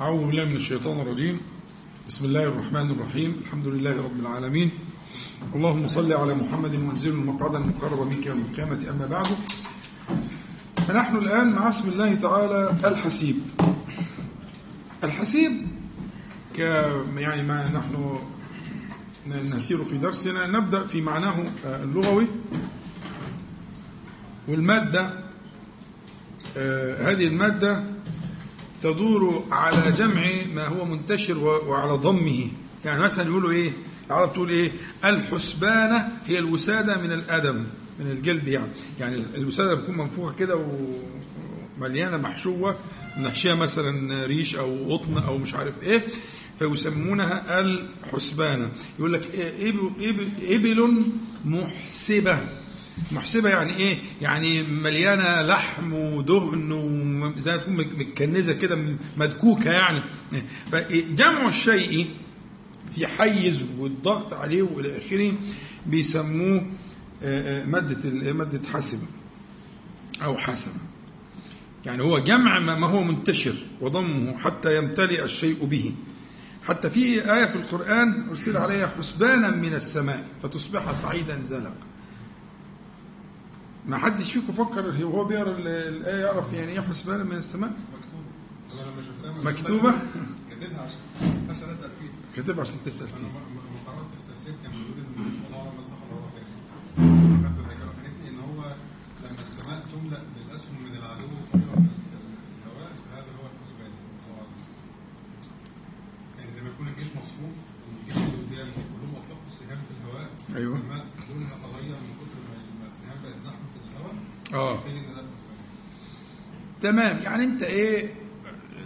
أعوذ بالله من الشيطان الرجيم. بسم الله الرحمن الرحيم. الحمد لله رب العالمين. اللهم صل على محمد منزل المقعد المقرب منك يوم القيامة. أما بعد فنحن الآن مع اسم الله تعالى الحسيب. الحسيب ك يعني ما نحن نسير في درسنا نبدأ في معناه اللغوي والمادة. آه، هذه المادة تدور على جمع ما هو منتشر وعلى ضمه. يعني مثلا يقولوا إيه؟ العرب تقول إيه؟ الحسبانة هي الوسادة من الأدم من الجلد يعني. يعني الوسادة بتكون منفوخة كده ومليانة محشوة نحشيها مثلا ريش أو قطن أو مش عارف إيه فيسمونها الحسبانة. يقول لك إيه؟ إبل, إبل محسبة يعني إيه؟ يعني مليانة لحم ودهن وزي ما تكون متكنزة كده مدكوكة يعني. فجمع الشيء في حيز والضغط عليه وإلى آخره بيسموه مادة مادة حسبة أو حسبة يعني هو جمع ما هو منتشر وضمه حتى يمتلئ الشيء به. حتى في آية في القرآن أرسل عليها حسبانا من السماء فتصبح صعيدا زلقا. ما حدش فيكم فكر وهو بيقرأ الآية يعرف يعني إيه حسبانا من السماء؟ مكتوبة مكتوبة؟ كاتبها عشان عشان أسأل فيه كاتبها عشان تسأل أنا فيه لما التفسير كان بيقول إن الله اعلم صح ولا غلط خدت الحكاية فاتتني إن هو لما السماء تملأ بالأسهم من العدو الهواء فهذا هو الحسبان الله اعلم يعني زي ما يكون الجيش مصفوف الجيش اللي قدام كلهم أطلقوا السهام في الهواء أيوة. السماء لونها تغير من كتر ما السهام بقت زحمة آه. تمام يعني أنت إيه؟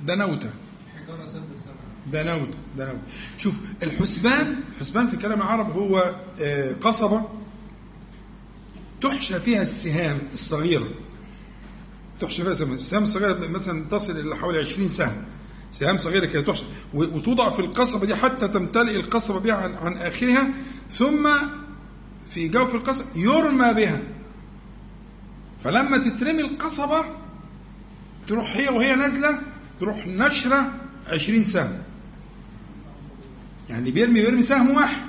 دنوته حجارة سد السماء. دنوت دنوت شوف الحسبان الحسبان في كلام العرب هو آه، قصبة تحشى فيها السهام الصغيرة. تحشى فيها السهام. السهام الصغيرة مثلا تصل إلى حوالي 20 سهم. سهام صغيرة كده تحشى. وتوضع في القصبة دي حتى تمتلئ القصبة بها عن, عن آخرها ثم في جوف القصبة يرمى بها. فلما تترمي القصبة تروح هي وهي نازلة تروح نشرة 20 سهم. يعني بيرمي بيرمي سهم واحد.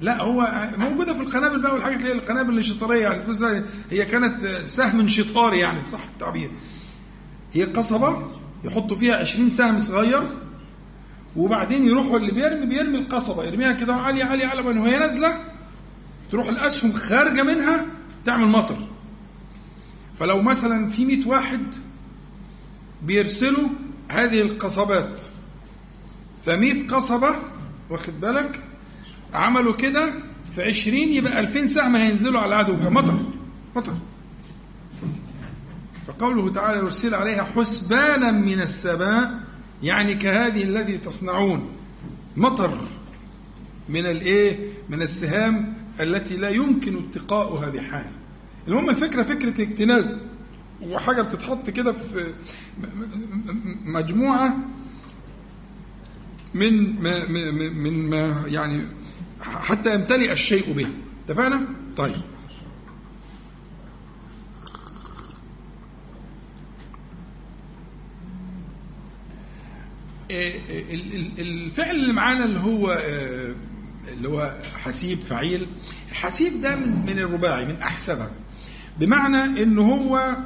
لا هو موجودة في القنابل بقى والحاجات اللي هي القنابل الشطاريه يعني هي كانت سهم شطاري يعني صح التعبير. هي قصبة يحطوا فيها 20 سهم صغير وبعدين يروحوا اللي بيرمي بيرمي القصبة. يرميها كده عاليه عاليه عاليه وهي نازلة تروح الاسهم خارجة منها تعمل مطر. فلو مثلا في 100 واحد بيرسلوا هذه القصبات فمئة قصبة واخد بالك؟ عملوا كده في عشرين يبقى ألفين سهم هينزلوا على العدو مطر مطر. فقوله تعالى يرسل عليها حسبانا من السماء. يعني كهذه الذي تصنعون. مطر من الإيه؟ من السهام التي لا يمكن اتقاؤها بحال. المهم الفكرة فكرة اكتناز وحاجه بتتحط كده في مجموعة من ما من ما يعني حتى يمتلئ الشيء به. اتفقنا؟ طيب. إيه، إيه، ال- ال- الفعل اللي معانا اللي هو آه، اللي هو حسيب فعيل. حسيب ده من من الرباعي من أحسبه. بمعنى إن هو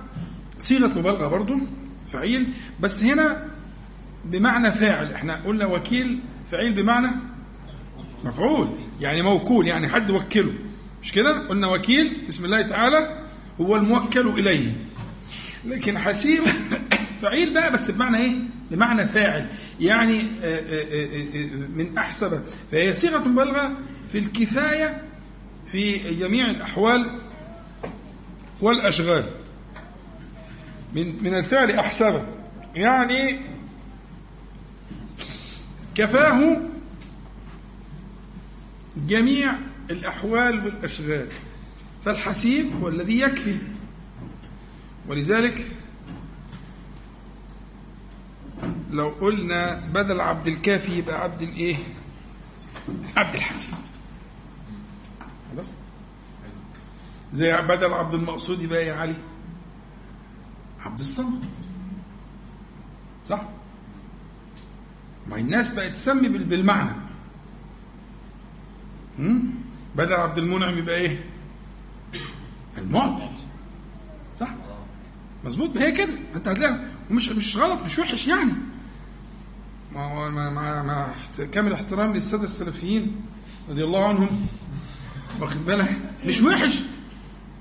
صيغة مبالغة برضه فعيل. بس هنا بمعنى فاعل إحنا قلنا وكيل فعيل بمعنى مفعول يعني موكول يعني حد وكله. مش كده؟ قلنا وكيل بسم الله تعالى هو الموكل إليه. لكن حسيب فعيل بقى بس بمعنى إيه؟ بمعنى فاعل. يعني آه، آه، آه، من أحسب. فهي صيغة مبالغة في الكفاية في جميع الأحوال والأشغال. من من الفعل احسب يعني كفاه جميع الأحوال والأشغال. فالحسيب هو الذي يكفي. ولذلك لو قلنا بدل عبد الكافي يبقى عبد الإيه؟ عبد الحسيب خلاص زي بدل عبد المقصود يبقى يا علي؟ عبد الصمد. صح؟ ما الناس بقت تسمي بال- بالمعنى؟ بدل عبد المنعم يبقى إيه؟ المعطي. صح؟ مظبوط؟ ما هي كده. أنت هتلاقي ومش مش غلط مش وحش يعني. ما هو مع, احت- كامل احترام للسادة السلفيين رضي الله عنهم. واخد بالك؟ مش وحش.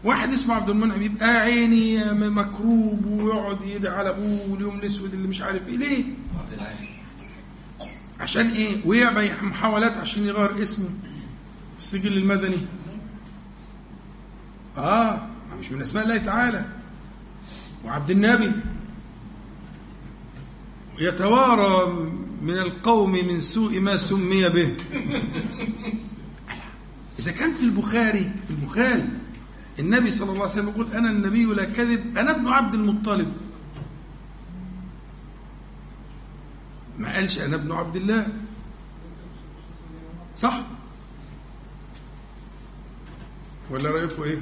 واحد اسمه عبد المنعم يبقى عيني مكروب ويقعد يدعي على أبوه واليوم الأسود اللي مش عارف إيه. ليه؟ عشان إيه؟ ويعمل محاولات عشان يغير اسمه في السجل المدني. آه مش من أسماء الله تعالى. وعبد النبي. يتوارى من القوم من سوء ما سمي به. إذا كان في البخاري في البخاري النبي صلى الله عليه وسلم يقول أنا النبي لا كذب أنا ابن عبد المطلب. ما قالش أنا ابن عبد الله. صح؟ ولا رأيكم إيه؟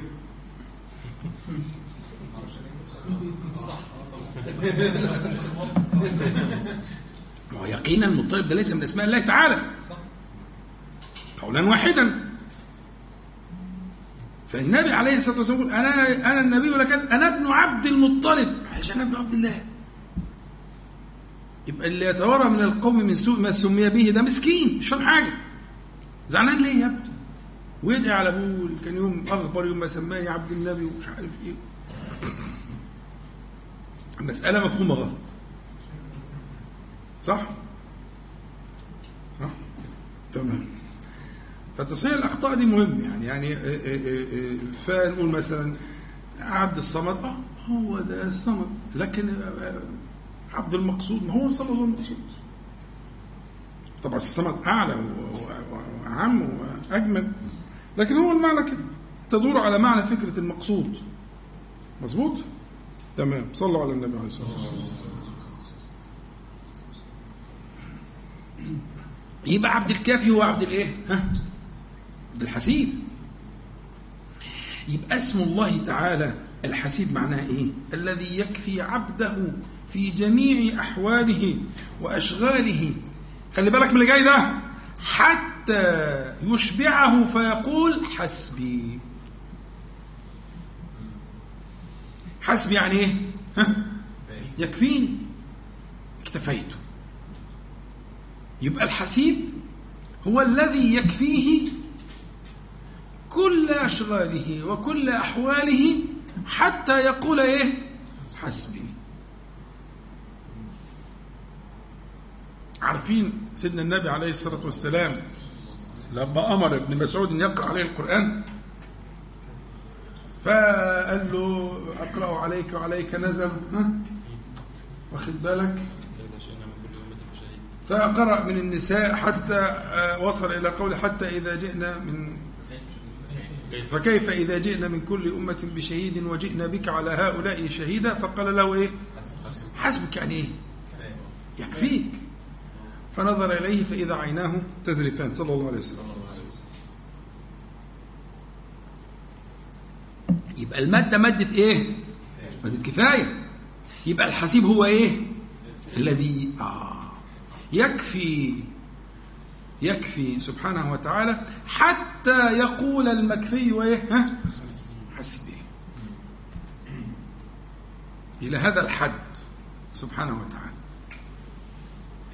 ما هو يقينا المطلب ده ليس من أسماء الله تعالى. قولا واحدا. فالنبي عليه الصلاة والسلام يقول أنا أنا النبي ولكن أنا ابن عبد المطلب. معلش أنا ابن عبد الله. يبقى اللي يتوارى من القوم من سوء ما سمي به ده مسكين مش فاهم حاجة. زعلان ليه يا ابني؟ ويدعي على أبوه كان يوم اغبر يوم ما سماني عبد النبي ومش عارف إيه. المساله مفهومة غلط. صح؟ صح؟ تمام. فتصحيح الأخطاء دي مهم يعني يعني إيه إيه إيه فنقول مثلا عبد الصمد آه هو ده الصمد لكن آه، عبد المقصود ما هو الصمد هو المقصود طبعا الصمد أعلى وأعم وأجمل لكن هو المعنى كده. تدور على معنى فكرة المقصود. مظبوط؟ تمام. صلوا على النبي عليه الصلاة والسلام. يبقى عبد الكافي هو عبد الإيه؟ ها؟ الحسيب. يبقى اسم الله تعالى الحسيب معناه إيه؟ الذي يكفي عبده في جميع أحواله وأشغاله. خلي بالك من اللي جاي ده حتى يشبعه فيقول حسبي. حسبي يعني إيه؟ ها؟ يكفيني. اكتفيت. يبقى الحسيب هو الذي يكفيه أشغاله وكل أحواله حتى يقول إيه؟ حسبي. عارفين سيدنا النبي عليه الصلاة والسلام لما أمر ابن مسعود أن يقرأ عليه القرآن؟ فقال له أقرأ عليك وعليك نزل ها؟ واخد بالك؟ فقرأ من النساء حتى آه، وصل إلى قول حتى إذا جئنا من فكيف إذا جئنا من كل أمة بشهيد وجئنا بك على هؤلاء شهيدا؟ فقال له إيه؟ حسبك يعني إيه؟ يكفيك. فنظر إليه فإذا عيناه تذرفان صلى الله عليه وسلم. يبقى المادة مادة إيه؟ مادة كفاية. يبقى الحسيب هو إيه؟ الذي آه يكفي. يكفي سبحانه وتعالى حتى يقول المكفي وإيه؟ ها؟ حسبي. إلى هذا الحد سبحانه وتعالى.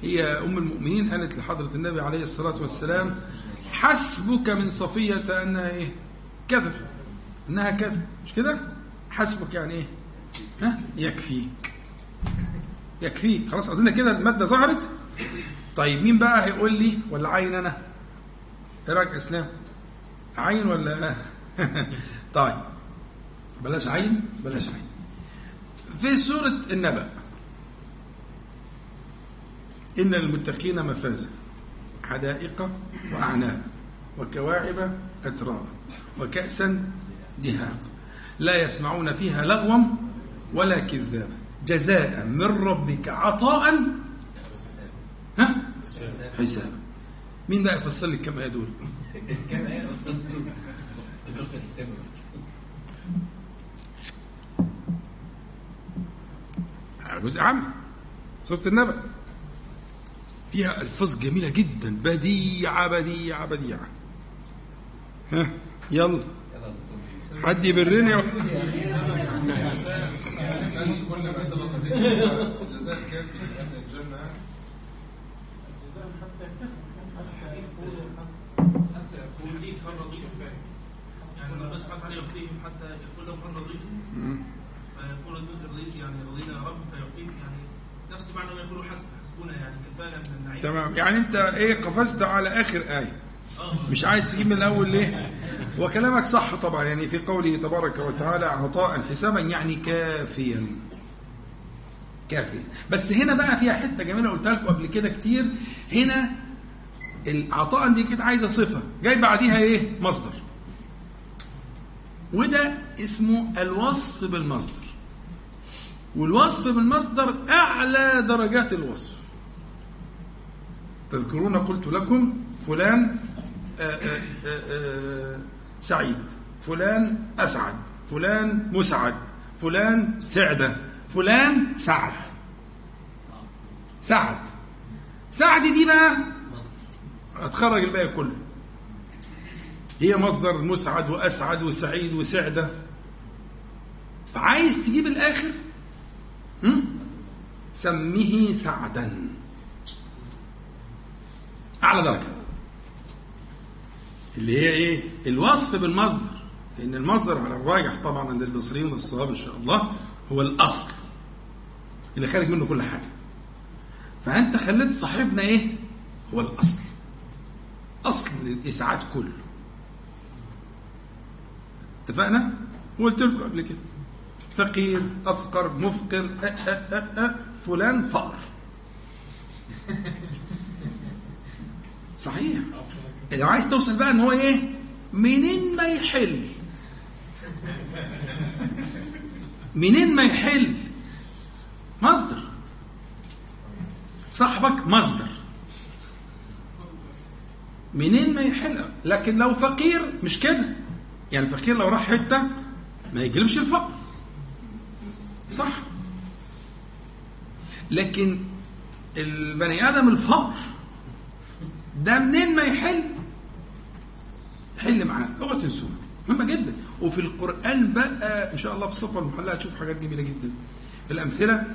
هي أم المؤمنين قالت لحضرة النبي عليه الصلاة والسلام حسبك من صفية أنها إيه؟ كذا أنها كذا مش كده؟ حسبك يعني إيه؟ ها؟ يكفيك. يكفيك. خلاص أظن كده المادة ظهرت. طيب مين بقى هيقول لي ولا عين أنا؟ إيه رأيك يا إسلام؟ عين ولا طيب بلاش عين بلاش عين. في سورة النبأ إن للمتقين مفازا حدائق وأعناب وكواعب أترابا وكأسا دهاقا لا يسمعون فيها لغوا ولا كذابا. جزاء من ربك عطاء. ها؟ حسابا مين بقى يفسر لي الكم إيه دول؟ جزء عام. سورة النبأ. فيها ألفاظ جميلة جدا. بديعه بديعه بديعه ها يلا. حد يبرني؟ مسألة جزاء كافي لأهل الجنة جزاء حتى يكتفوا حتى يقولوا حسن حتى يقول لي هل رضيتم سبحانه وتعالى يعطيهم حتى يقول لهم هل رضيتم فيقول رضيت يعني رضينا يا رب. فيعطيهم يعني نفس معنى ما يقولوا حسب حسبنا يعني كفانا من النعيم. تمام. يعني أنت إيه قفزت على آخر آية. آه. مش عايز تجيب من الأول ليه؟ وكلامك صح طبعا. يعني في قوله تبارك وتعالى عطاء حسابا يعني كافيا. كافيا. بس هنا بقى فيها حتة جميلة قلتها لكم قبل كده كتير. هنا العطاء دي كانت عايزة صفة. جاي بعديها إيه؟ مصدر. وده اسمه الوصف بالمصدر. والوصف بالمصدر أعلى درجات الوصف. تذكرون قلت لكم فلان آآ آآ آآ سعيد فلان أسعد فلان مسعد فلان سعدة فلان سعد. سعد. سعد دي بقى هتخرج الباقي كله. هي مصدر مسعد وأسعد وسعيد وسعدة. فعايز تجيب الآخر؟ هم؟ سميه سعدا. أعلى درجة. اللي هي إيه؟ الوصف بالمصدر. لأن المصدر على الراجح طبعا عند البصريين والصواب إن شاء الله هو الأصل. اللي خارج منه كل حاجة. فأنت خليت صاحبنا إيه؟ هو الأصل. أصل الاسعاد كله. اتفقنا؟ وقلت لكم قبل كده. فقير أفقر مفقر أ أ أ أ فلان فقر. صحيح. لو عايز توصل بقى إن هو إيه؟ منين ما يحل. منين ما يحل. مصدر. صاحبك مصدر. منين ما يحل. لكن لو فقير مش كده. يعني الفقير لو راح حتة ما يجلبش الفقر. صح؟ لكن البني آدم الفقر ده منين ما يحل؟ حل معاه اوعى تنسوها مهمة جدا. وفي القرآن بقى إن شاء الله في الصفة المحلاه هتشوف حاجات جميلة جدا. في الأمثلة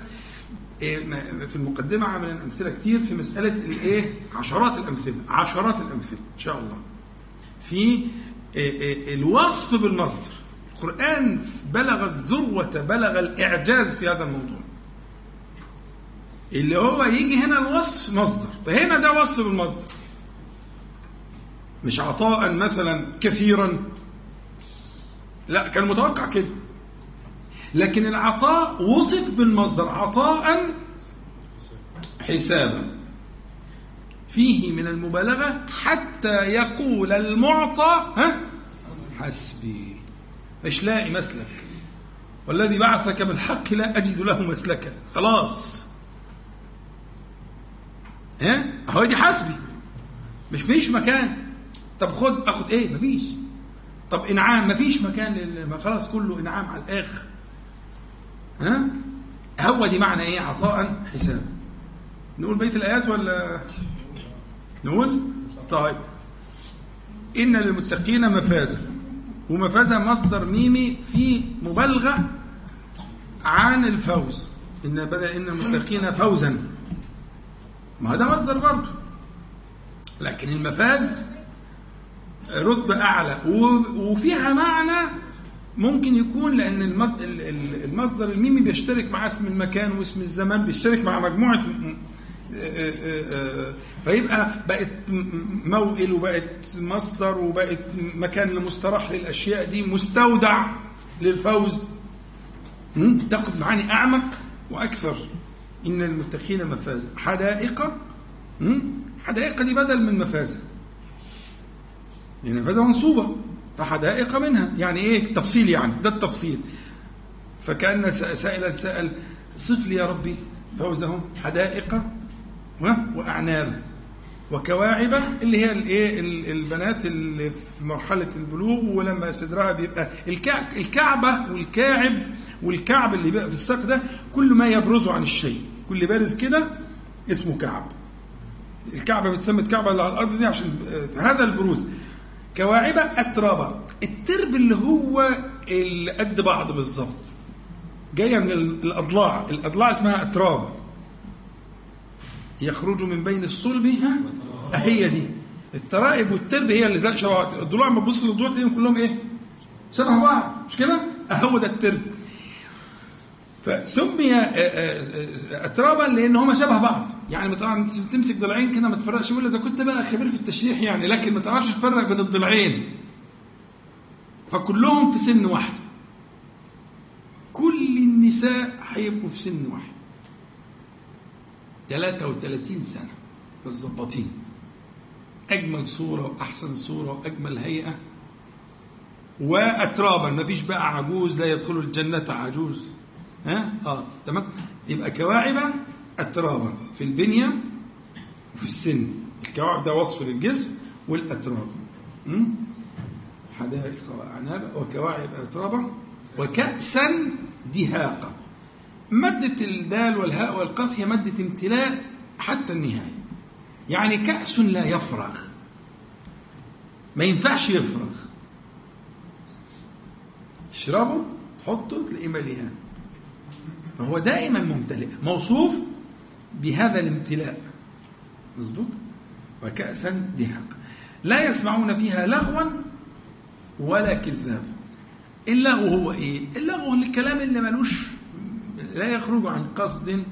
إيه، في المقدمة عملنا أمثلة كتير في مسألة الإيه؟ عشرات الأمثلة عشرات الأمثلة إن شاء الله. في الوصف بالمصدر. القرآن بلغ الذروة بلغ الإعجاز في هذا الموضوع. اللي هو يجي هنا الوصف مصدر. فهنا ده وصف بالمصدر. مش عطاء مثلا كثيرا. لا كان متوقع كده. لكن العطاء وصف بالمصدر. عطاء حسابا. فيه من المبالغة حتى يقول المعطى ها؟ حسبي. مش لاقي مسلك؟ والذي بعثك بالحق لا أجد له مسلكا. خلاص. ها؟ هو دي حسبي. مش فيش مكان. طب خد آخد إيه؟ مفيش. طب إنعام مفيش مكان لل... خلاص كله إنعام على الآخر. ها؟ هو دي معنى إيه؟ عطاء حساب نقول بيت الآيات ولا نقول طيب. إن للمتقين مفازه ومفازه مصدر ميمي في مبالغة عن الفوز. إن بدأ إن المتقين فوزا. ما ده مصدر برضه. لكن المفاز رتبة أعلى. وفيها معنى ممكن يكون لأن المص- ال- ال- المصدر الميمي بيشترك مع اسم المكان واسم الزمان بيشترك مع مجموعة فيبقى بقت موئل وبقت مصدر وبقت مكان لمستراح للأشياء دي مستودع للفوز? تاخد معاني أعمق وأكثر. إن المتقين مفازة. حدائق? حدائق دي بدل من مفازة. يعني مفازة منصوبة. فحدائق منها. يعني إيه؟ التفصيل يعني. ده التفصيل. فكأن س- سائلا سأل صف لي يا ربي فوزهم حدائق وأعناب. وكواعب اللي هي الايه ال- البنات اللي في مرحلة البلوغ ولما صدرها بيبقى الكعب الكعبة والكاعب والكعب اللي بيبقى في الساق ده كل ما يبرز عن الشيء. كل بارز كده اسمه كعب. الكعبة بتسمى الكعبه اللي على الأرض دي عشان آه، هذا البروز. كواعب اترابا الترب اللي هو اللي قد بعض بالظبط جاية من ال- الأضلاع. الأضلاع اسمها أتراب. يخرج من بين الصلب ها؟ هي دي. الترائب والترب هي اللي زي شبه بعض الضلوع لما تبص للضلوع تلاقيهم كلهم إيه؟ شبه بعض. مش كده؟ اهو ده الترب. فسمي آه، آه، آه، اترابا لأن هما شبه بعض. يعني طبعا تمسك ضلعين كده ما تفرقش. يقول إذا كنت بقى خبير في التشريح يعني لكن ما تعرفش تفرق بين الضلعين. فكلهم في سن واحد. كل النساء هيبقوا في سن واحد. 33 سنة. متظبطين أجمل صورة وأحسن صورة وأجمل هيئة. وأترابا. ما فيش بقى عجوز لا يدخل الجنة عجوز. ها؟ آه تمام. يبقى كواعب أترابا. في البنية وفي السن. الكواعب ده وصف للجسم والأتراب? حدائق وأعناب وكواعب أترابا. وكأسا دهاقا. مادة الدال والهاء والقاف هي مادة امتلاء حتى النهاية. يعني كأس لا يفرغ. ما ينفعش يفرغ. تشربه تحطه تلاقيه مليان. فهو دائما ممتلئ موصوف بهذا الامتلاء. مظبوط؟ وكأسا دهاقا لا يسمعون فيها لغوا ولا كذابا. اللغو هو إيه؟ اللغو الكلام اللي ملوش لا يخرج عن قصد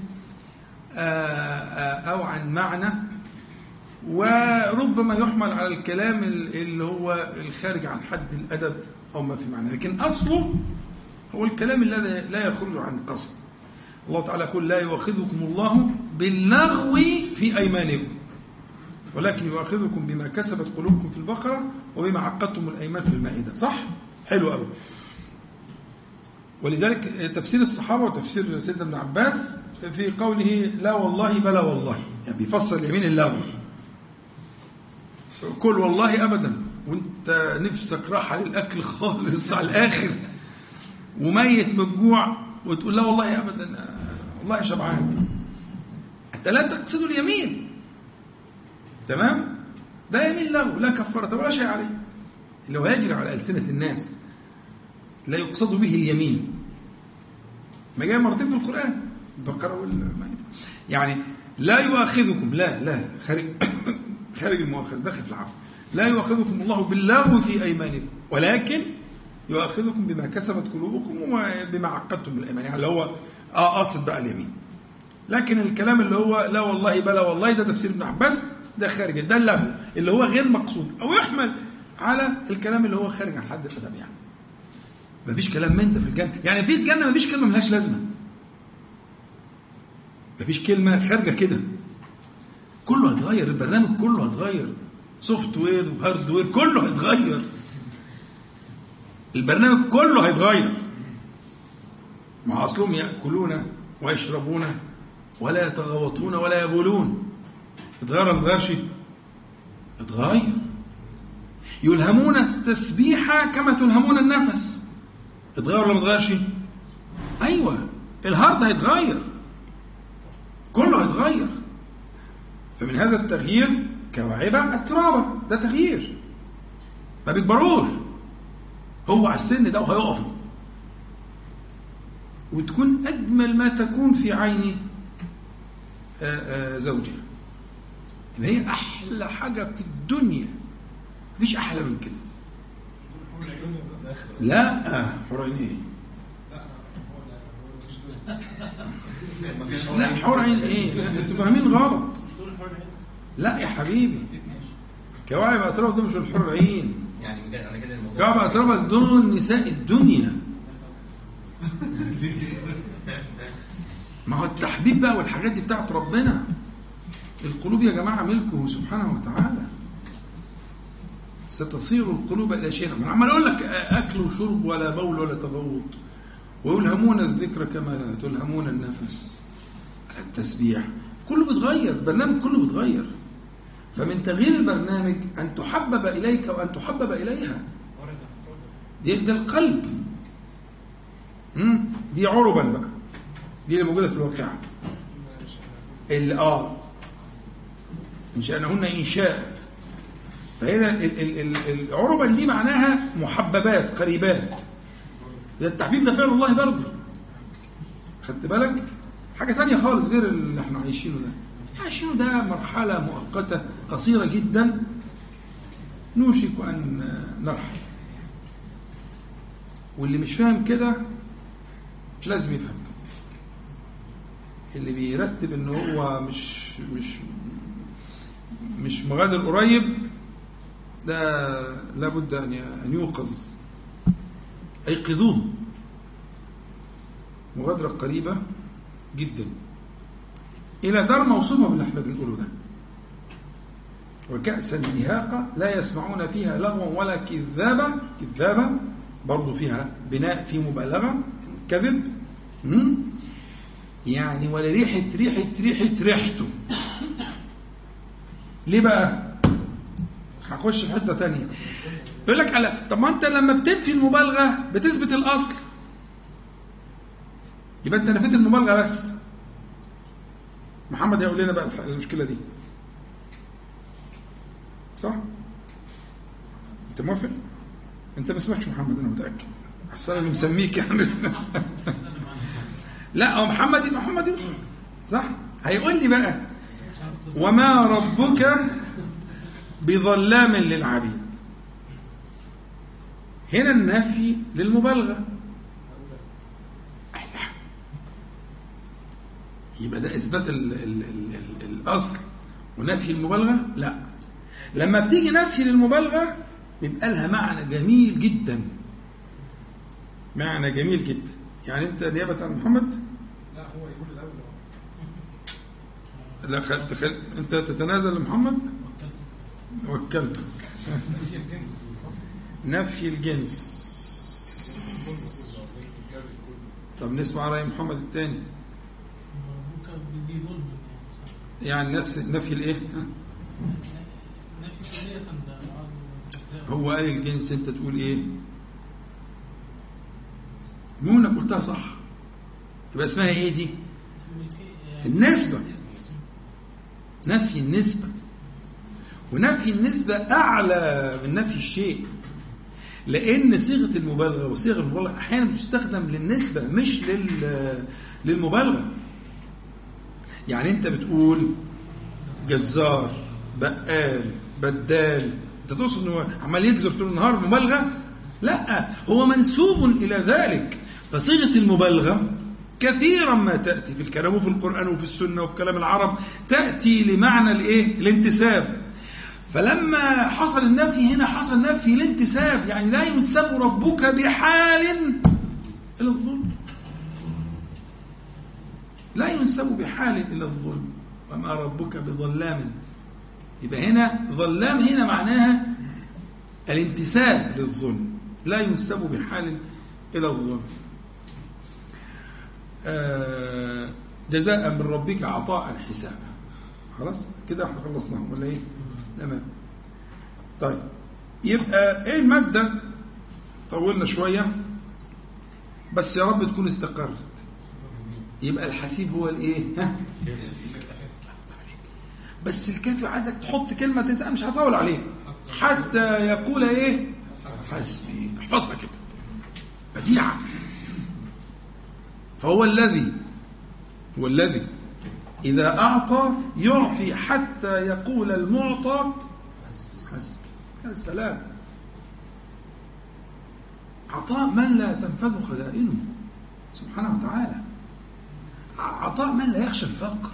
آه، آه، أو عن معنى وربما يحمل على الكلام اللي هو الخارج عن حد الأدب أو ما في معنى. لكن أصله هو الكلام الذي لا يخرج عن قصد. الله تعالى يقول لا يؤاخذكم الله باللغو في أيمانكم ولكن يؤاخذكم بما كسبت قلوبكم في البقرة وبما عقدتم الأيمان في المائدة. صح؟ حلو قوي ولذلك تفسير الصحابة وتفسير سيدنا ابن عباس في قوله لا والله بلا والله. يعني بيفسر اليمين اللغو. كل والله أبدا. وانت نفسك راحه للاكل خالص على الآخر. وميت من الجوع وتقول لا والله أبدا. آه، والله شبعان. أنت لا تقصد اليمين. تمام؟ ده يمين لغو لا كفارة ولا شيء عليه. اللي هو يجري على ألسنة الناس لا يقصد به اليمين. ما جاء مرتين في القرآن. البقرة والمائدة. يعني لا يؤاخذكم لا لا خارج خارج المؤاخذة داخل في العفو. لا يؤاخذكم الله باللغو في أيمانكم ولكن يؤاخذكم بما كسبت قلوبكم وبما عقدتم الأيمان. يعني اللي هو آه قاصد بقى اليمين. لكن الكلام اللي هو لا والله بلا والله ده تفسير ابن عباس ده خارج ده اللغو. اللي هو غير مقصود أو يحمل على الكلام اللي هو خارج عن حد الأدب يعني. مفيش كلام من ده في الجنة. يعني في الجنة مفيش كلمة ملهاش لازمة. مفيش كلمة خارجة كده. كله هيتغير البرنامج كله هيتغير. software و hardware كله هيتغير. البرنامج كله هيتغير. ما أصلهم يأكلون ويشربون ولا يتغوطون ولا يبولون. اتغير ولا اتغيرش؟ اتغير. يلهمون التسبيح كما تلهمون النفس. اتغير ولا ما اتغيرش؟ أيوه ال hard هيتغير. كله هيتغير. فمن هذا التغيير كواعبة اترابا ده تغيير. ما بيكبروش. هو على السن ده وهيقفوا وتكون أجمل ما تكون في عين آه، آه، زوجها. يبقى هي أحلى حاجة في الدنيا. مفيش أحلى من كده. لا آه، حور عين إيه؟ لا حور عين إيه أنتوا فاهمين غلط. لا يا حبيبي. كواعب اطراف دول مش الحور عين. يعني بجد أنا كده الموضوع كواعب اطراف دول نساء الدنيا. ما هو التحبيب بقى والحاجات دي بتاعت ربنا. القلوب يا جماعة ملكه سبحانه وتعالى. ستصير القلوب إلى شيء أنا عمال أقول لك أكل وشرب ولا بول ولا تغوط. ويلهمون الذكر كما تلهمون النفس. على التسبيح. كله بيتغير. البرنامج كله بيتغير. فمن تغيير البرنامج أن تحبب إليك وأن تحبب إليها. دي ده القلب؟ دي عربا بقى. دي اللي موجودة في الواقع. اللي آه انشانهن إنشاء. فهنا ال- ال- ال- العربا دي معناها محببات قريبات. ده التحبيب ده فعل الله برضه. خدت بالك؟ حاجة تانية خالص غير اللي إحنا عايشينه ده. عايشينه ده مرحلة مؤقتة قصيرة جدا. نوشك أن نرحل واللي مش فاهم كده لازم يفهم. اللي بيرتب إن هو مش مش مش مغادر قريب ده لابد أن أن يوقظ. ايقظوه مغادرة قريبة جدا. إلى دار موصوفة باللي إحنا بنقوله ده. وكأسا دهاقا لا يسمعون فيها لغوا ولا كذابة كذابة برضو فيها بناء في مبالغة. كذب؟ يعني ولا ريحة ريحة ريحة ريحته. ليه بقى؟ هخش في حتة تانية. يقول لك على طب ما انت لما بتنفي المبالغة بتثبت الأصل. يبقى انت نفيت المبالغة بس. محمد هيقول لنا بقى المشكلة دي. صح؟ انت موافق؟ انت ما اسمكش محمد أنا متأكد. أحسن اللي مسميك يعني لا هو محمد محمد يوسف. صح؟ هيقول لي بقى. وما ربك بظلام للعبيد. هنا النفي للمبالغة. يبقى ده إثبات ال ال ال ال الأصل ونفي المبالغة؟ لا. لما بتيجي نفي للمبالغة بيبقى لها معنى جميل جدا. معنى جميل جدا. يعني أنت نيابة عن محمد؟ لا هو يقول الأول. لا خل... تخل... أنت تتنازل لمحمد؟ وكلتك نفي الجنس. طب نسمع رأي محمد الثاني يعني نفس نفي الإيه. هو قال الجنس أنت تقول إيه؟ المهم إنك قلتها صح. يبقى اسمها إيه دي؟ النسبة. نفي النسبة. ونفي النسبة أعلى من نفي الشيء. لأن صيغة المبالغة وصيغة المبالغة أحيانا بتستخدم للنسبة مش لل للمبالغة. يعني أنت بتقول جزار بقال بدال. أنت تقصد إنه عمال يجزر طول النهار مبالغة؟ لا هو منسوب إلى ذلك. فصيغة المبالغة كثيرا ما تأتي في الكلام وفي القرآن وفي السنة وفي كلام العرب تأتي لمعنى الإيه؟ الانتساب. فلما حصل النفي هنا حصل نفي الانتساب يعني لا ينسب ربك بحال إلى الظلم. لا ينسب بحال إلى الظلم. وما ربك بظلام. يبقى هنا ظلام هنا معناها الانتساب للظلم. لا ينسب بحال إلى الظلم. آه، جزاء من ربك عطاء حسابا خلاص؟ كده إحنا خلصناهم ولا إيه؟ تمام. طيب يبقى إيه المادة؟ طولنا شوية. بس يا رب تكون استقرت. يبقى الحسيب هو الايه؟ بس الكافي عايزك تحط كلمة تنسى مش هطول عليه حتى يقول إيه؟ حسبي. احفظها كده. بديعة. فهو الذي هو الذي إذا أعطى يعطي حتى يقول المعطى. حسبي يا سلام. عطاء من لا تنفذ خزائنه. سبحانه وتعالى. عطاء من لا يخشى الفقر.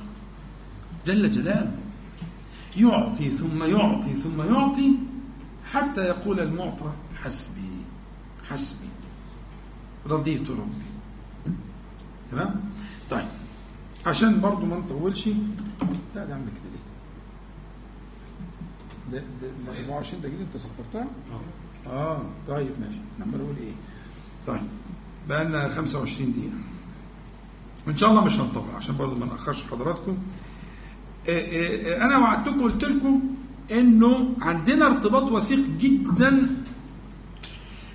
جل جلاله. يعطي ثم يعطي ثم يعطي حتى يقول المعطى حسبي حسبي. رضيت ربي. تمام؟ طيب. عشان برضو ما نطولش. تعالى اعمل كده ليه ده ده 24 ده جديد أنت صفرتها آه. طيب ماشي. أنا عمال أقول إيه؟ طيب بقى لنا 25 دقيقة. وان شاء الله مش هنطول عشان برضو ما نأخرش حضراتكم. إيه إيه أنا وعدتكم قلت لكم إنه عندنا ارتباط وثيق جدا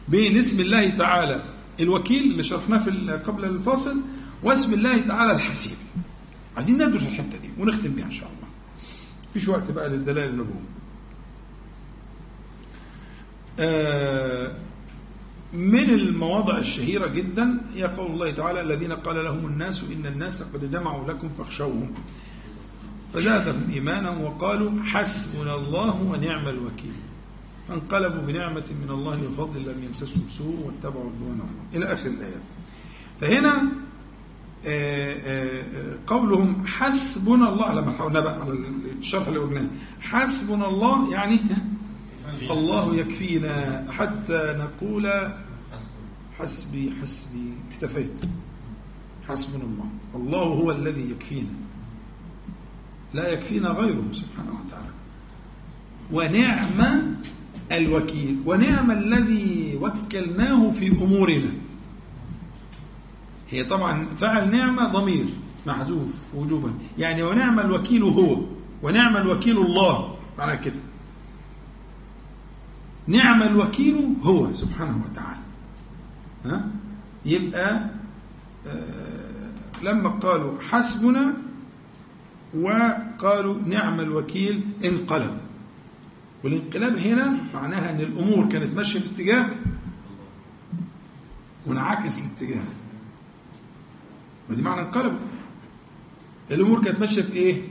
بين اسم الله تعالى. الوكيل اللي شرحناه في قبل الفاصل واسم الله تعالى الحسيب عايزين ندرس الحتة دي ونختم بيها إن شاء الله. مفيش وقت بقى للدلائل النبوة آه، من المواضع الشهيرة جدا هي قول الله تعالى الذين قال لهم الناس إن الناس قد جمعوا لكم فاخشوهم. فزادهم إيمانا وقالوا حسبنا الله ونعم الوكيل. فانقلبوا بنعمة من الله وفضل لم يمسسهم سوء واتبعوا رضوانه إلى آخر الآيات فهنا قولهم حسبنا الله لما حاولنا بقى على الشرح اللي قلناه. حسبنا الله يعني الله يكفينا حتى نقول حسبي حسبي. اكتفيت. حسبنا الله. الله هو الذي يكفينا. لا يكفينا غيره سبحانه وتعالى. ونعم الوكيل. ونعم الذي وكلناه في أمورنا. هي طبعا فعل نعمة ضمير محذوف وجوبا. يعني ونعم الوكيل هو ونعم الوكيل الله. معنى كده. نعم الوكيل هو سبحانه وتعالى. ها؟ يبقى آه لما قالوا حسبنا وقالوا نعم الوكيل انقلب. والانقلاب هنا معناها إن الأمور كانت ماشية في اتجاه وانعكس الاتجاه. ودي معنى انقلب الأمور كانت ماشية في إيه؟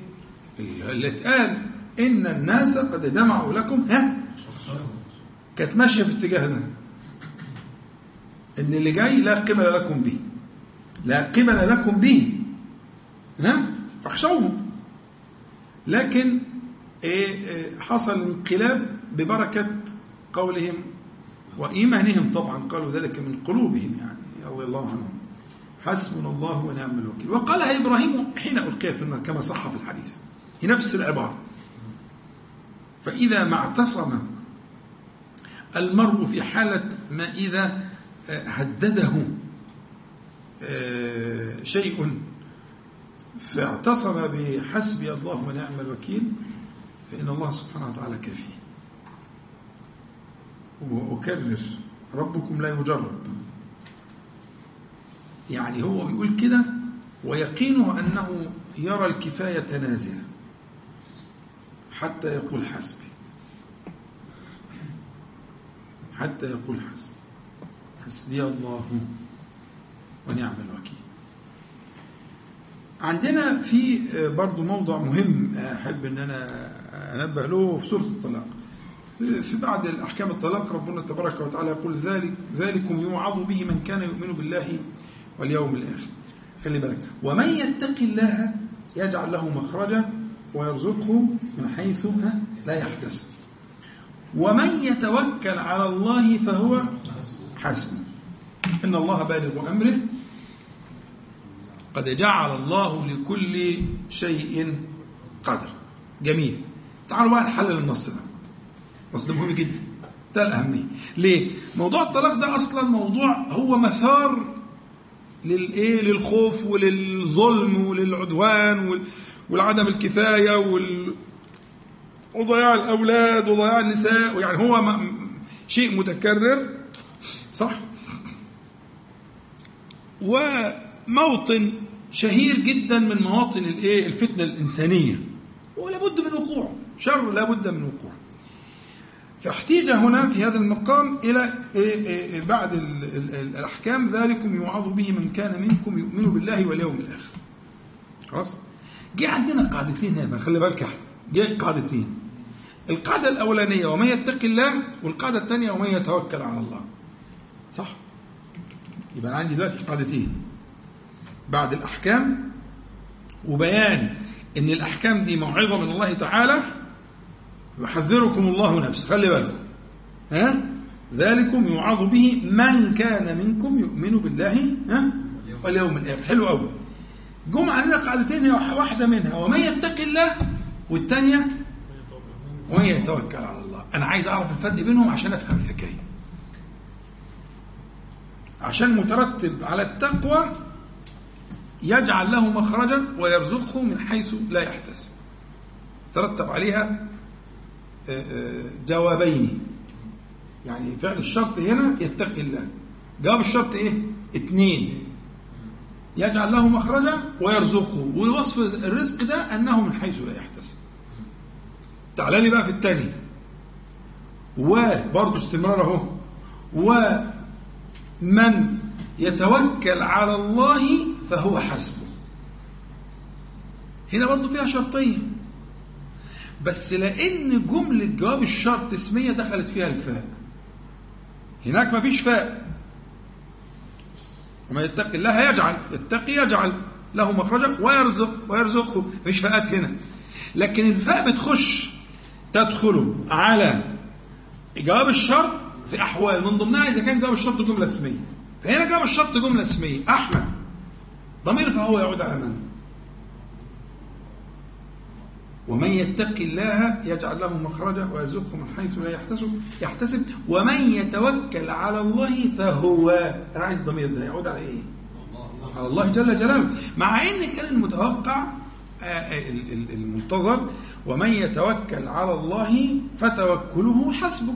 اللي اتقال إن الناس قد جمعوا لكم ها؟ كانت ماشية في الاتجاه ده إن اللي جاي لا قبل لكم به. لا قبل لكم به. ها؟ فاخشوهم. لكن إيه إيه حصل انقلاب ببركة قولهم وإيمانهم. طبعا قالوا ذلك من قلوبهم يعني رضي الله عنهم. حسبنا الله ونعم الوكيل. وقالها إبراهيم حين ألقي في النار كما صح في الحديث. هي نفس العبارة. فإذا ما اعتصم المرء في حالة ما إذا هدده شيء فاعتصم بحسبي الله ونعم الوكيل فإن الله سبحانه وتعالى كافيه. وأكرر ربكم لا يجرب. يعني هو بيقول كده ويقينه أنه يرى الكفاية نازلة حتى يقول حسبي. حتى يقول حسبي. حسبي الله ونعم الوكيل. عندنا في برضو موضع مهم أحب أن أنا أنبه له في سورة الطلاق. في بعض الأحكام الطلاق ربنا تبارك وتعالى يقول ذلك ذلكم يوعظ به من كان يؤمن بالله واليوم الآخر. خلي بالك. ومن يتق الله يجعل له مخرجا ويرزقه من حيث لا يحتسب. ومن يتوكل على الله فهو حسبه إن الله بالغ أمره. قد جعل الله لكل شيء قدر. جميل. تعالوا بقى نحلل النص ده. النص ده مهم جدا. ده الأهمية. ليه؟ موضوع الطلاق ده أصلا موضوع هو مثار للإيه؟ للخوف وللظلم وللعدوان ولعدم الكفاية وال وضياع الأولاد وضياع النساء. يعني هو شيء متكرر صح؟ وموطن شهير جدا من مواطن الإيه؟ الفتنة الإنسانية. ولا بد من وقوعه شر لا بد من وقوعه فاحتيج هنا في هذا المقام إلى بعد الأحكام ذلكم يوعظ به من كان منكم يؤمن بالله واليوم الآخر. خلاص؟ جه عندنا قاعدتين هنا خلي بالك جه قاعدتين. القاعدة الأولانية ومن يتق الله والقاعدة الثانية ومن يتوكل على الله. صح؟ يبقى عندي دلوقتي قاعدتين. بعد الأحكام وبيان إن الأحكام دي موعظة من الله تعالى يحذركم الله نفسه. خلي بالكم. ها؟ ذلكم يوعظ به من كان منكم يؤمن بالله ها؟ واليوم الآخر. حلو قوي جم عندنا قاعدتين واحدة منها. ومن يتق الله والثانيه ومن يتوكل على الله. أنا عايز أعرف الفرق بينهم عشان أفهم الحكاية. عشان مترتب على التقوى يجعل له مخرجا ويرزقه من حيث لا يحتسب. ترتب عليها جوابين. يعني فعل الشرط هنا يتقي الله. جواب الشرط إيه؟ اثنين يجعل له مخرجا ويرزقه. ووصف الرزق ده أنه من حيث لا يحتسب. تعال لي بقى في الثاني وبرضه استمرار أهو. ومن يتوكل على الله فهو حسبه. هنا برضه فيها شرطيه بس لأن جملة جواب الشرط اسميه دخلت فيها الفاء. هناك ما فيش فاء. ومن يتقي الله يجعل يتقي يجعل له مخرجا ويرزق ويرزقه. مفيش فاءات هنا. لكن الفاء بتخش تدخل على جواب الشرط في أحوال. من ضمنها إذا كان جواب الشرط جملة اسمية. فهنا جواب الشرط جملة اسمية. أحمد ضمير فهو يعود على من؟ ومن يتق الله يجعل له مخرجا ويرزقه من حيث لا يحتسب يحتسب. ومن يتوكل على الله فهو أنا عايز الضمير ده يعود على إيه؟ على الله جل جلاله. مع إن كان المتوقع آه، آه، ال- ال- المنتظر ومن يتوكل على الله فتوكله حسبه.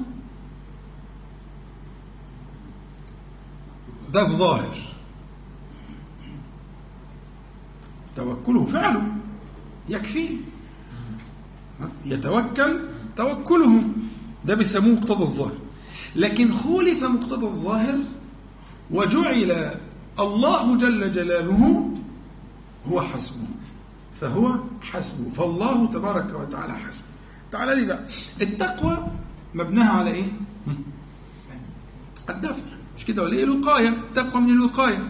ده الظاهر توكله فعله يكفيه. يتوكل توكله ده بيسموه مقتضى الظاهر. لكن خولف مقتضى الظاهر وجعل الله جل جلاله هو حسبه فهو حسبه فالله تبارك وتعالى حسبه. تعالى لي بقى. التقوى مبناها على إيه؟ الدفع. مش كده ولا إيه؟ الوقاية. التقوى من الوقاية.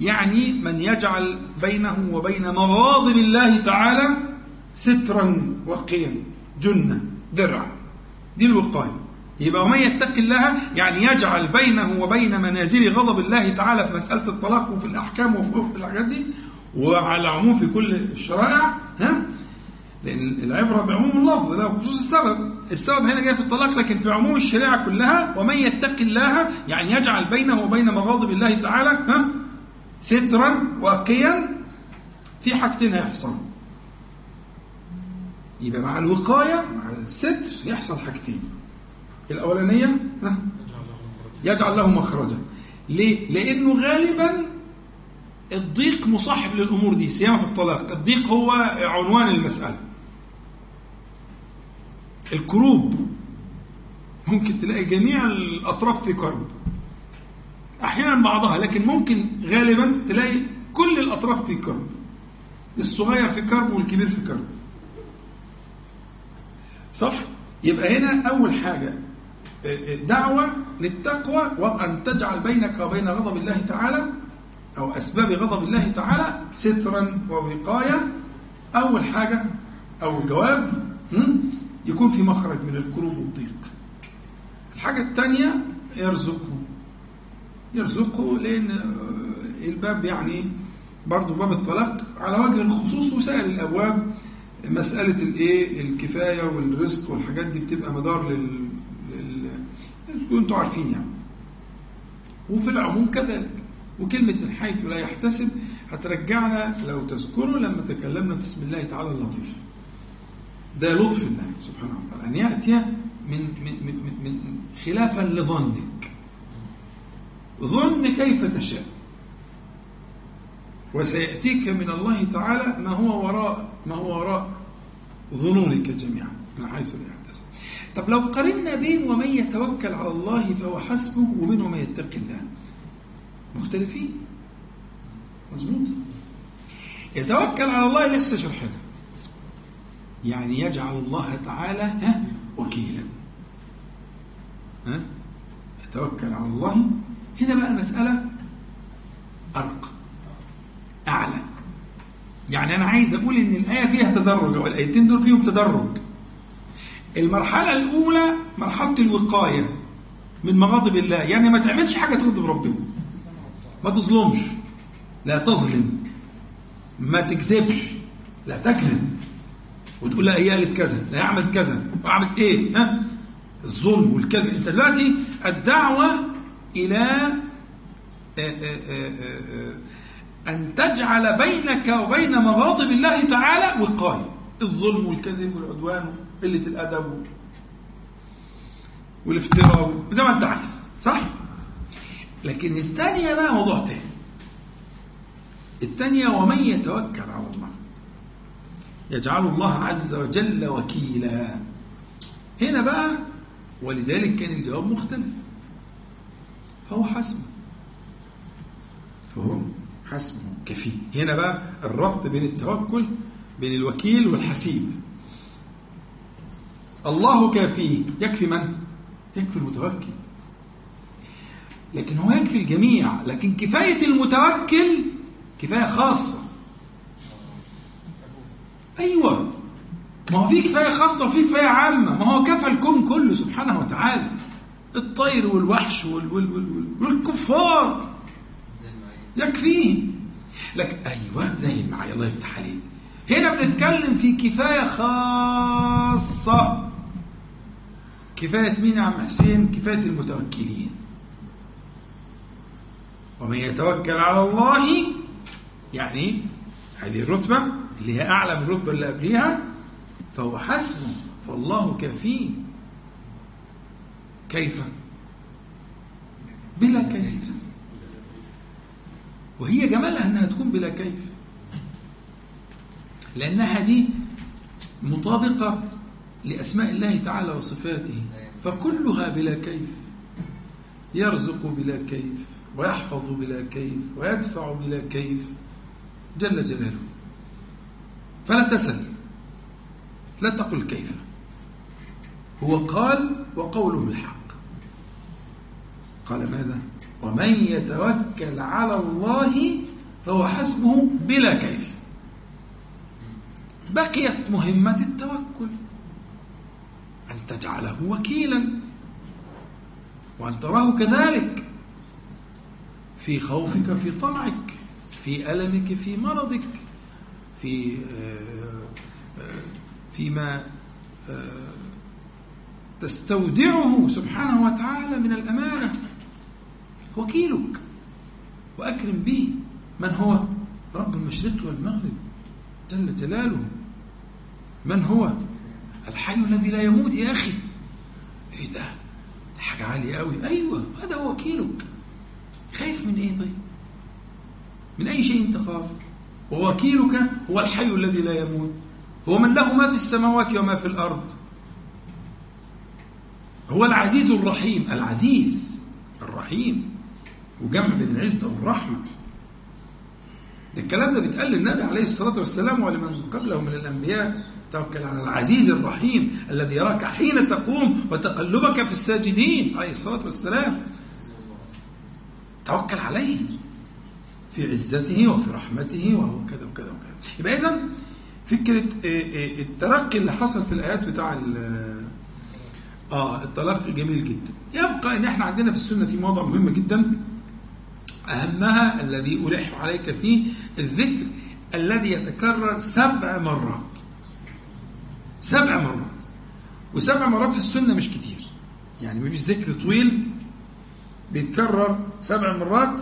يعني من يجعل بينه وبين مغاضب الله تعالى سترا وقيا جنة درع. دي الوقاية. يبقى ومن يتق الله يعني يجعل بينه وبين منازل غضب الله تعالى في مسألة الطلاق وفي الأحكام وفي الحاجات دي وعلى العموم في كل الشرائع ها؟ لأن العبرة بعموم اللفظ لا بخصوص السبب. السبب هنا جاي في الطلاق لكن في عموم الشريعة كلها ومن يتق الله يعني يجعل بينه وبين مغاضب الله تعالى ها؟ سترا واقيا في حاجتين هيحصلوا. يبقى مع الوقاية مع الستر يحصل حاجتين. الأولانية ها؟ يجعل له مخرجا. ليه؟ لأنه غالبا الضيق مصاحب للأمور دي سيما في الطلاق. الضيق هو عنوان المسألة. الكروب. ممكن تلاقي جميع الأطراف في كرب. أحيانا بعضها لكن ممكن غالبا تلاقي كل الأطراف في كرب. الصغير في كرب والكبير في كرب. صح؟ يبقى هنا أول حاجة دعوة للتقوى وأن تجعل بينك وبين غضب الله تعالى أو أسباب غضب الله تعالى سترا ووقاية. أول حاجة أو الجواب يكون في مخرج من الكروب والضيق. الحاجة الثانية يرزقه يرزقه لأن الباب يعني برضو باب الطلاق على وجه الخصوص وسائر الأبواب. مسألة الإيه؟ الكفاية والرزق والحاجات دي بتبقى مدار لل, لل... أنتوا عارفين يعني. وفي العموم كذلك. وكلمة من حيث لا يحتسب هترجعنا لو تذكروا لما تكلمنا باسم الله تعالى اللطيف. ده لطف الله سبحانه وتعالى. أن يأتي من, من, من, من خلافا لظنك. ظن كيف تشاء. وسيأتيك من الله تعالى ما هو وراء ما هو وراء ظنونك جميعا من حيث لا يحتسب. طب لو قارنا بين ومن يتوكل على الله فهو حسبه وبين ومن يتقي الله مختلفين؟ مظبوط؟ يتوكل على الله لسه شرحنا يعني يجعل الله تعالى ها وكيلا. ها؟ يتوكل على الله. هنا بقى المسألة أرقى أعلى يعني أنا عايز أقول إن الآية فيها تدرج أو الآيتين دول فيهم تدرج. المرحلة الأولى مرحلة الوقاية من مغاضب الله. يعني ما تعملش حاجة تغضب ربنا. ما تظلمش. لا تظلم. ما تكذبش. لا تكذب. وتقول لا هي قالت كذا. لا عملت كذا. وعملت إيه؟ ها؟ الظلم والكذب. أنت دلوقتي الدعوة إلى آآ آآ آآ أن تجعل بينك وبين مغاضب الله تعالى وقاية. الظلم والكذب والعدوان وقلة الأدب والافتراء زي ما أنت عايز. صح؟ لكن الثانية بقى موضوع تاني. الثانية ومن يتوكل على الله؟ يجعل الله عز وجل وكيلا. هنا بقى ولذلك كان الجواب مختلف. فهو حسبه فهو حسبه كفيه هنا بقى الربط بين التوكل بين الوكيل والحسيب. الله كافيه يكفي من؟ يكفي المتوكل. لكن هو يكفي الجميع. لكن كفاية المتوكل كفاية خاصة. أيوة. ما هو في كفاية خاصة وفي كفاية عامة. ما هو كفى الكون كله سبحانه وتعالى. الطير والوحش وال وال وال والكفار. يكفيه لك أيوة زي معايا الله يفتح عليك. هنا بنتكلم في كفاية خاصة. كفاية مين يا عم حسين؟ كفاية المتوكلين. ومن يتوكل على الله يعني هذه الرتبة اللي هي أعلى من الرتبة اللي قبليها فهو حسبه فالله كفيه كيف؟ بلا كيف. وهي جمالها إنها تكون بلا كيف. لأنها دي مطابقة لأسماء الله تعالى وصفاته. فكلها بلا كيف. يرزق بلا كيف ويحفظ بلا كيف ويدفع بلا كيف. جل جلاله. فلا تسل لا تقل كيف. هو قال وقوله الحق. قال ماذا؟ ومن يتوكل على الله فهو حسبه بلا كيف. بقيت مهمة التوكل. أن تجعله وكيلا. وأن تراه كذلك. في خوفك في طمعك في ألمك في مرضك في فيما تستودعه سبحانه وتعالى من الأمانة. وكيلك. وأكرم به من هو؟ رب المشرق والمغرب. جل جلاله. من هو؟ الحي الذي لا يموت يا أخي. إيه ده؟ حاجة عالية قوي أيوة هذا هو وكيلك. خايف من إيه طيب؟ من أي شيء تخاف؟ ووكيلك هو الحي الذي لا يموت. هو من له ما في السماوات وما في الأرض. هو العزيز الرحيم. العزيز الرحيم. وجمع بين العزة والرحمة. ده الكلام ده بيتقال للنبي عليه الصلاة والسلام ولمن قبله من الأنبياء. توكل على العزيز الرحيم الذي يراك حين تقوم وتقلبك في الساجدين عليه الصلاة والسلام. توكل عليه في عزته وفي رحمته وهو كذا وكذا وكذا. يبقى إذا فكرة الترقي اللي حصل في الآيات بتاع آه التلقي جميل جدا. يبقى إن إحنا عندنا في السنة في موضع مهم جدا. أهمها الذي ألح عليك فيه الذكر الذي يتكرر سبع مرات. سبع مرات. وسبع مرات في السنة مش كتير. يعني ما فيش ذكر طويل بيتكرر سبع مرات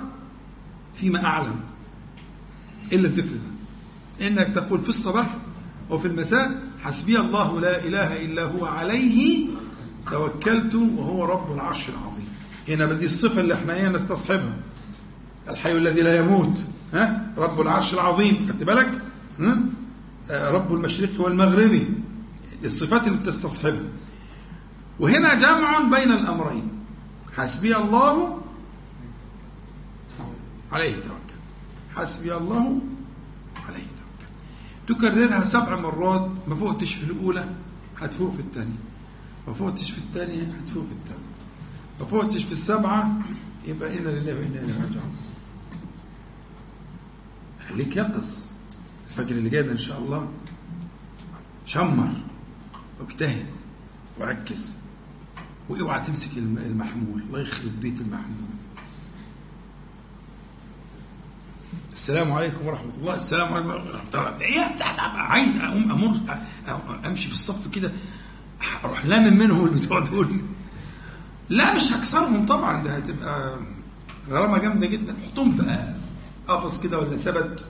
فيما أعلم إلا الذكر ده. إنك تقول في الصباح وفي المساء حسبي الله لا إله إلا هو عليه توكلت وهو رب العرش العظيم. هنا بدي الصفة اللي إحنا إيه نستصحبها. الحي الذي لا يموت ها؟ رب العرش العظيم خدت بالك؟ ها؟ رب المشرق والمغربي الصفات اللي بتستصحبها وهنا جمع بين الأمرين. حسبي الله عليه توكل. حسبي الله عليه توكل. تكررها سبع مرات ما فوقتش في الأولى هتفوق في الثانية. ما فوتش في الثانية هتفوق في الثالثة. ما فوتش في السبعة يبقى إنا لله وإنا إليه راجعون. خليك يقظ الفجر اللي جاي ده إن شاء الله شمر. واجتهد وركز. واوعى تمسك المحمول. الله يخرب بيت المحمول. السلام عليكم ورحمة الله. السلام عليكم ورحمة الله. إيه؟ عايز أقوم أمر أمشي في الصف كده. أروح لامم منهم البتوع دول لا مش هكسرهم طبعا. ده هتبقى غرامة جامدة جدا. حطهم قفص كده ولا سبت؟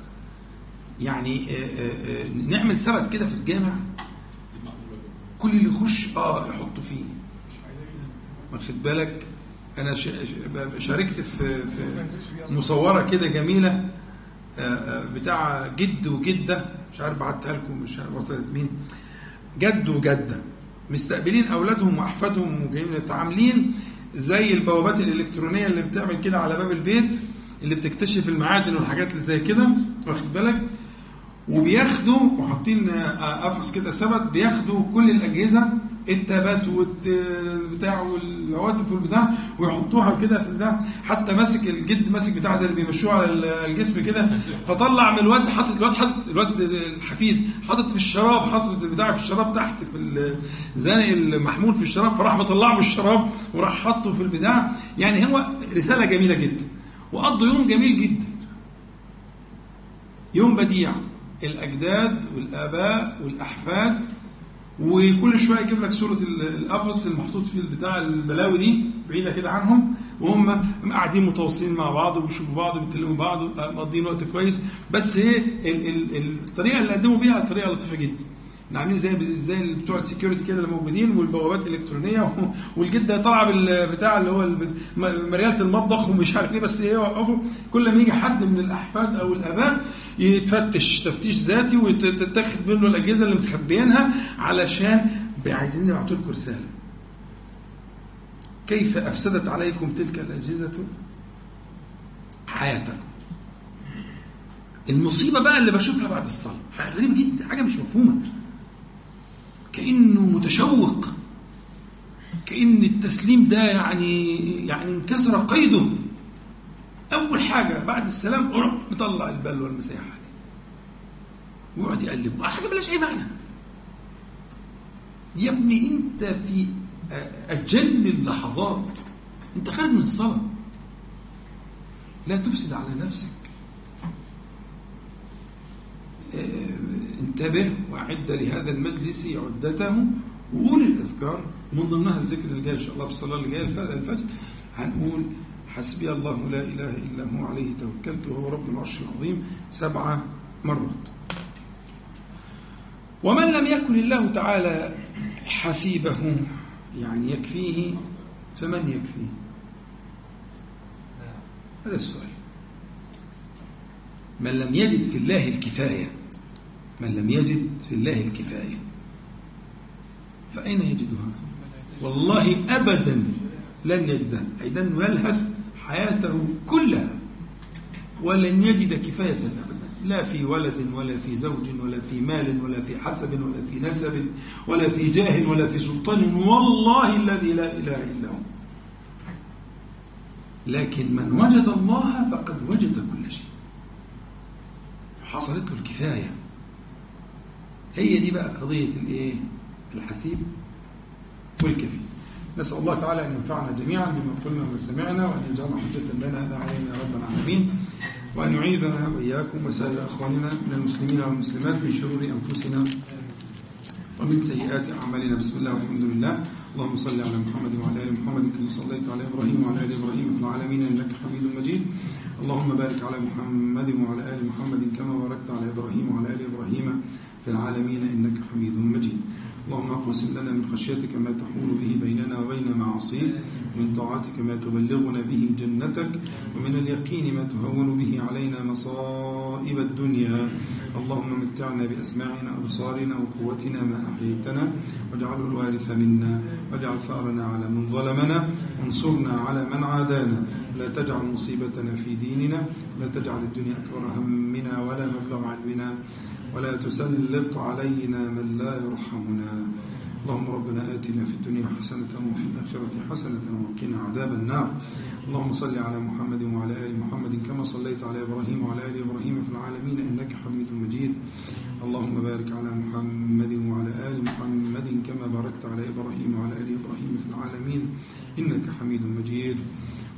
يعني آآ آآ نعمل سبت كده في الجامع. كل اللي يخش آه يحطه فيه. واخد بالك؟ أنا شاركت في في مصورة كده جميلة بتاع جد وجدة. مش عارف بعتها لكم مش عارف وصلت مين. جد وجدة. مستقبلين أولادهم وأحفادهم وجايين متعاملين زي البوابات الإلكترونية اللي بتعمل كده على باب البيت. اللي بتكتشف المعادن والحاجات اللي زي كده واخد بالك؟ وبياخدوا وحاطين آه، قفص كده ثبت بياخدوا كل الأجهزة التابات والبتاع والهواتف والبتاع ويحطوها كده في البتاع حتى ماسك الجد ماسك بتاع زي اللي بيمشوه على الجسم كده فطلع من الواد حاطط الواد حاطط الواد الحفيد حاطط في الشراب حاطط البتاع في الشراب تحت في زانق المحمول في الشراب فراح مطلعه من الشراب وراح حاطه في البتاع. يعني هو رسالة جميلة جدا. وقضوا يوم جميل جدا. يوم بديع. الأجداد والآباء والأحفاد وكل شوية يجيب لك صورة ال- القفص المحطوط فيه البتاع البلاوي دي بعيدة كده عنهم. وهم قاعدين متواصلين مع بعض وبيشوفوا بعض وبيكلموا بعض ومقضيين وقت كويس. بس ال- الطريقة اللي قدموا بيها طريقة لطيفة جدا. إن عاملين زي زي بتوع السكيورتي كده اللي موجودين والبوابات الإلكترونية والجده طالعه بالبتاع اللي هو مريالة المطبخ ومش عارف إيه بس هي يوقفوا كل ما يجي حد من الأحفاد أو الآباء يتفتش تفتيش ذاتي وتتاخد منه الأجهزة اللي مخبيينها علشان عايزين يبعتوا لكم رسالة. كيف أفسدت عليكم تلك الأجهزة حياتكم. المصيبة بقى اللي بشوفها بعد الصلاه غريبة جدا حاجة مش مفهومة كأنه متشوق. كأن التسليم ده يعني يعني انكسر قيده. أول حاجة بعد السلام أروح مطلع البلوه المسيحه دي. ويقعد يقلب. حاجة بلاش أي معنى. يا ابني أنت في أجل اللحظات. أنت خارج من الصلاة. لا تفسد على نفسك. انتبه وأعد لهذا المجلس عدته وقول الأذكار ومن ضمنها الذكر اللي جاي إن شاء الله في الصلاة اللي جاية الفجر هنقول حسبي الله لا إله إلا هو عليه توكلت وهو رب العرش العظيم سبع مرات. ومن لم يكن الله تعالى حسيبه يعني يكفيه فمن يكفيه؟ هذا السؤال. من لم يجد في الله الكفاية من لم يجد في الله الكفاية. فأين يجدها؟ والله أبدا لن يجدها. أيضا يلهث حياته كلها ولن يجد كفاية أبدا. لا في ولد ولا في زوج ولا في مال ولا في حسب ولا في نسب ولا في جاه ولا في سلطان. والله الذي لا إله إلا هو. لكن من وجد الله فقد وجد كل شيء. حصلت له الكفاية. هي دي بقى قضية الايه؟ الحسيب والكفيل نسأل الله تعالى أن ينفعنا جميعا بما قلنا وما سمعنا وأن يجعلنا حجة لنا لا علينا رب العالمين وأن يعيذنا وإياكم وسائر أخواننا من المسلمين والمسلمات من شرور أنفسنا ومن سيئات أعمالنا. بسم الله والحمد لله. اللهم صل على محمد وعلى آل محمد كما صليت على إبراهيم وعلى آل إبراهيم في العالمين إنك حميد مجيد. اللهم بارك على محمد وعلى آل محمد كما باركت على إبراهيم وعلى آل إبراهيم. في العالمين إنك حميد مجيد. اللهم اقسم لنا من خشيتك ما تحول به بيننا وبين معاصيك ومن طاعتك ما تبلغنا به جنتك ومن اليقين ما تهون به علينا مصائب الدنيا. اللهم متعنا بأسماعنا وأبصارنا وقوتنا ما أحييتنا واجعله الوارث منا واجعل ثأرنا على من ظلمنا وانصرنا على من عادانا. لا تجعل مصيبتنا في ديننا ولا تجعل الدنيا أكبر همنا ولا مبلغ علمنا. ولا تسلط علينا من لا يرحمنا. اللهم ربنا آتنا في الدنيا حسنة وفي الآخرة حسنة وقنا عذاب النار. اللهم صل على محمد وعلى آل محمد كما صليت على إبراهيم وعلى آل إبراهيم في العالمين إنك حميد مجيد. اللهم بارك على محمد وعلى آل محمد كما باركت على إبراهيم وعلى آل إبراهيم في العالمين إنك حميد مجيد.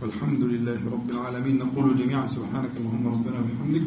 والحمد لله رب العالمين. نقول جميعا سبحانك اللهم ربنا وبحمدك.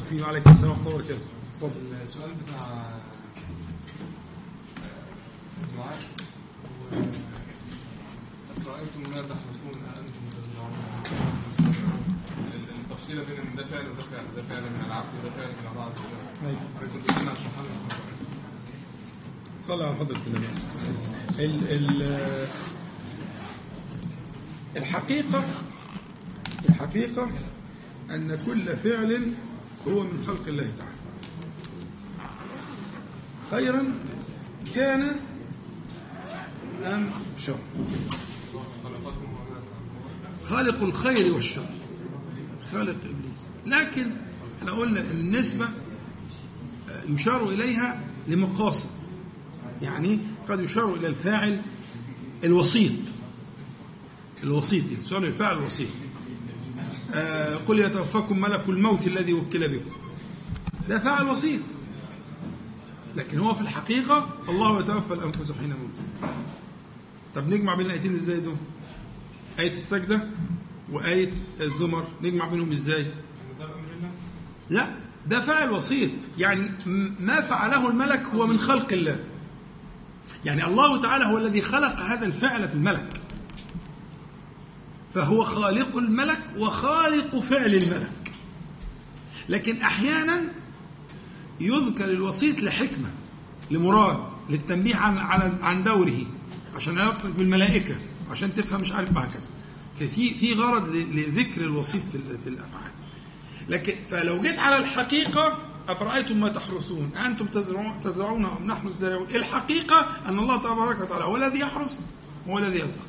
عندنا ما نخفيه عليكم السلام ورحمة الله وبركاته اتفضل السؤال بتاع الدعاء رأيتم ما تحدثون أنتم تزرعون التفصيلة بين ده فعل وده فعل ده فعل من العبد وده فعل من الله عز وجل. كنت قلنا هتشرحها لنا صلى على حضرة النبي ال ال الحقيقة الحقيقة أن كل فعل هو من خلق الله تعالى. خيرا كان أم شر. خالق الخير والشر. خالق إبليس. لكن إحنا قلنا أن النسبة آه، يشار إليها لمقاصد. يعني قد يشار إلى الفاعل الوسيط. الوسيط السؤال الفاعل الوسيط. قل يتوفاكم ملك الموت الذي وكل بكم ده فاعل وسيط لكن هو في الحقيقة الله يتوفى الأنفس حين موت. طب نجمع بين الآيتين إزاي دول؟ آية السجدة وآية الزمر. نجمع بينهم الله لا ده فاعل وسيط يعني ما فعله الملك هو من خلق الله. يعني الله تعالى هو الذي خلق هذا الفعل في الملك. فهو خالق الملك وخالق فعل الملك. لكن أحيانا يذكر الوسيط لحكمة لمراد للتنبيه عن عن دوره عشان علاقتك بالملائكة عشان تفهم مش عارف وهكذا. ففي في غرض لذكر الوسيط في ال- في الأفعال. لكن فلو جيت على الحقيقة أفرأيتم ما تحرثون؟ أنتم تزرعون أم نحن الزارعون؟ الحقيقة أن الله تبارك وتعالى هو الذي يحرث هو الذي يزرع.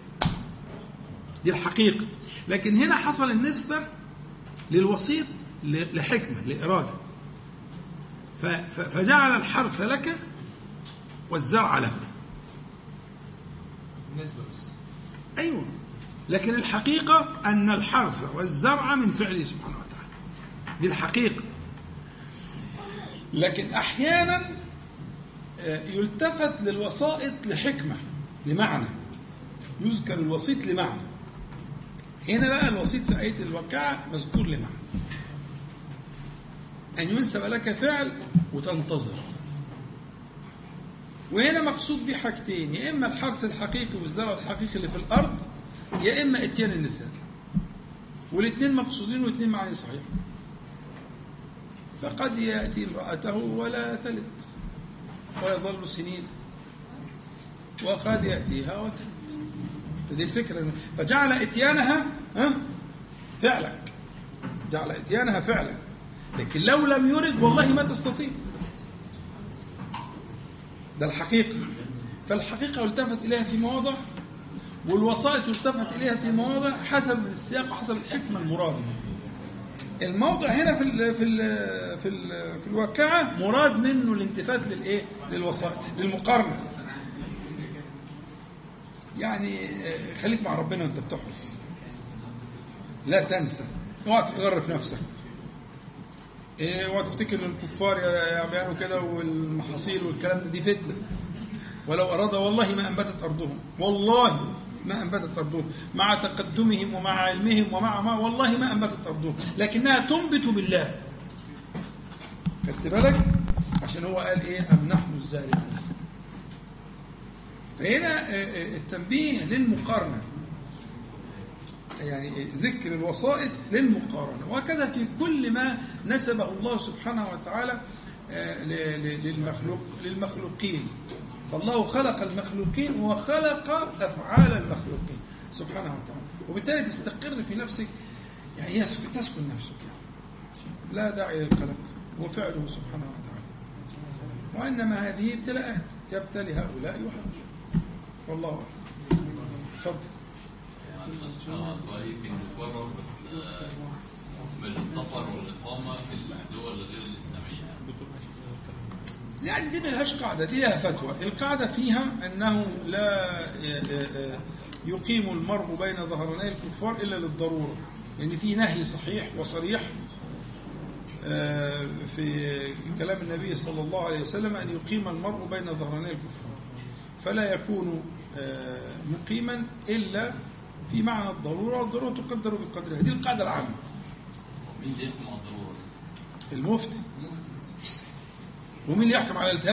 دي الحقيقة. لكن هنا حصل النسبة للوسيط لحكمة لإرادة. فجعل الحرث لك والزرع له. نسبة بس. أيوة. لكن الحقيقة أن الحرث والزرع من فعله سبحانه وتعالى. دي الحقيقة. لكن أحيانا آه، يلتفت للوسائط لحكمة لمعنى. يذكر الوسيط لمعنى. هنا بقى الوسيط في آية الواقعة مذكور لمعنى. أن ينسب لك فعل وتنتظر. وهنا مقصود به حاجتين يا إما الحرث الحقيقي والزرع الحقيقي اللي في الأرض يا إما إتيان النساء. والاثنين مقصودين والاثنين معاني صحيح فقد يأتي امرأته ولا تلد ويظل سنين وقد يأتيها وتلد. فدي الفكرة. فجعل إتيانها ها؟ فعلك جعل إتيانها فعلك لكن لو لم يرد والله ما تستطيع. ده الحقيقة. فالحقيقة يلتفت إليها في مواضع والوسائط يلتفت إليها في مواضع حسب السياق وحسب الحكمة المرادة. الموضع هنا في ال في ال في ال في الواقعة مراد منه الالتفات للإيه؟ للوسائط للمقارنة. يعني آه، خليك مع ربنا وأنت بتحرث لا تنسى. اوعى تتغرف نفسك. إيه اوعى تفتكر إن الكفار يعملوا كده والمحاصيل والكلام ده دي فتنة. ولو أراد والله ما أنبتت أرضهم. والله ما أنبتت أرضهم. مع تقدمهم ومع علمهم ومع ما والله ما أنبتت أرضهم. لكنها تنبت بالله. خدت بالك؟ عشان هو قال إيه؟ أم نحن الزارعون فهنا آه، آه، التنبيه للمقارنة. يعني ذكر الوسائط للمقارنة. وهكذا في كل ما نسبه الله سبحانه وتعالى آه، للمخلوق للمخلوقين. فالله خلق المخلوقين وخلق أفعال المخلوقين سبحانه وتعالى. وبالتالي تستقر في نفسك. يعني يسكن تسكن نفسك يعني. لا داعي للقلق. هو فعله سبحانه وتعالى. وإنما هذه ابتلاءات. يبتلي هؤلاء وهؤلاء. والله. تفضل في المفرغ بس آه، بالسفر والإقامة في الدول غير الإسلامية يعني دي ملهاش قاعدة دي لها فتوى. القاعدة فيها أنه لا ي- يقيم المرء بين ظهراني الكفار إلا للضرورة. لأن في نهي صحيح وصريح آه، في كلام النبي صلى الله عليه وسلم أن يقيم المرء بين ظهراني الكفار. فلا يكون آه، مقيما إلا في معنى الضرورة والضرورة تقدر بقدرها. دي القاعدة العامة. مين اللي يحكم على الضرورة؟ المفتي. ومين اللي يحكم على الالتهاب؟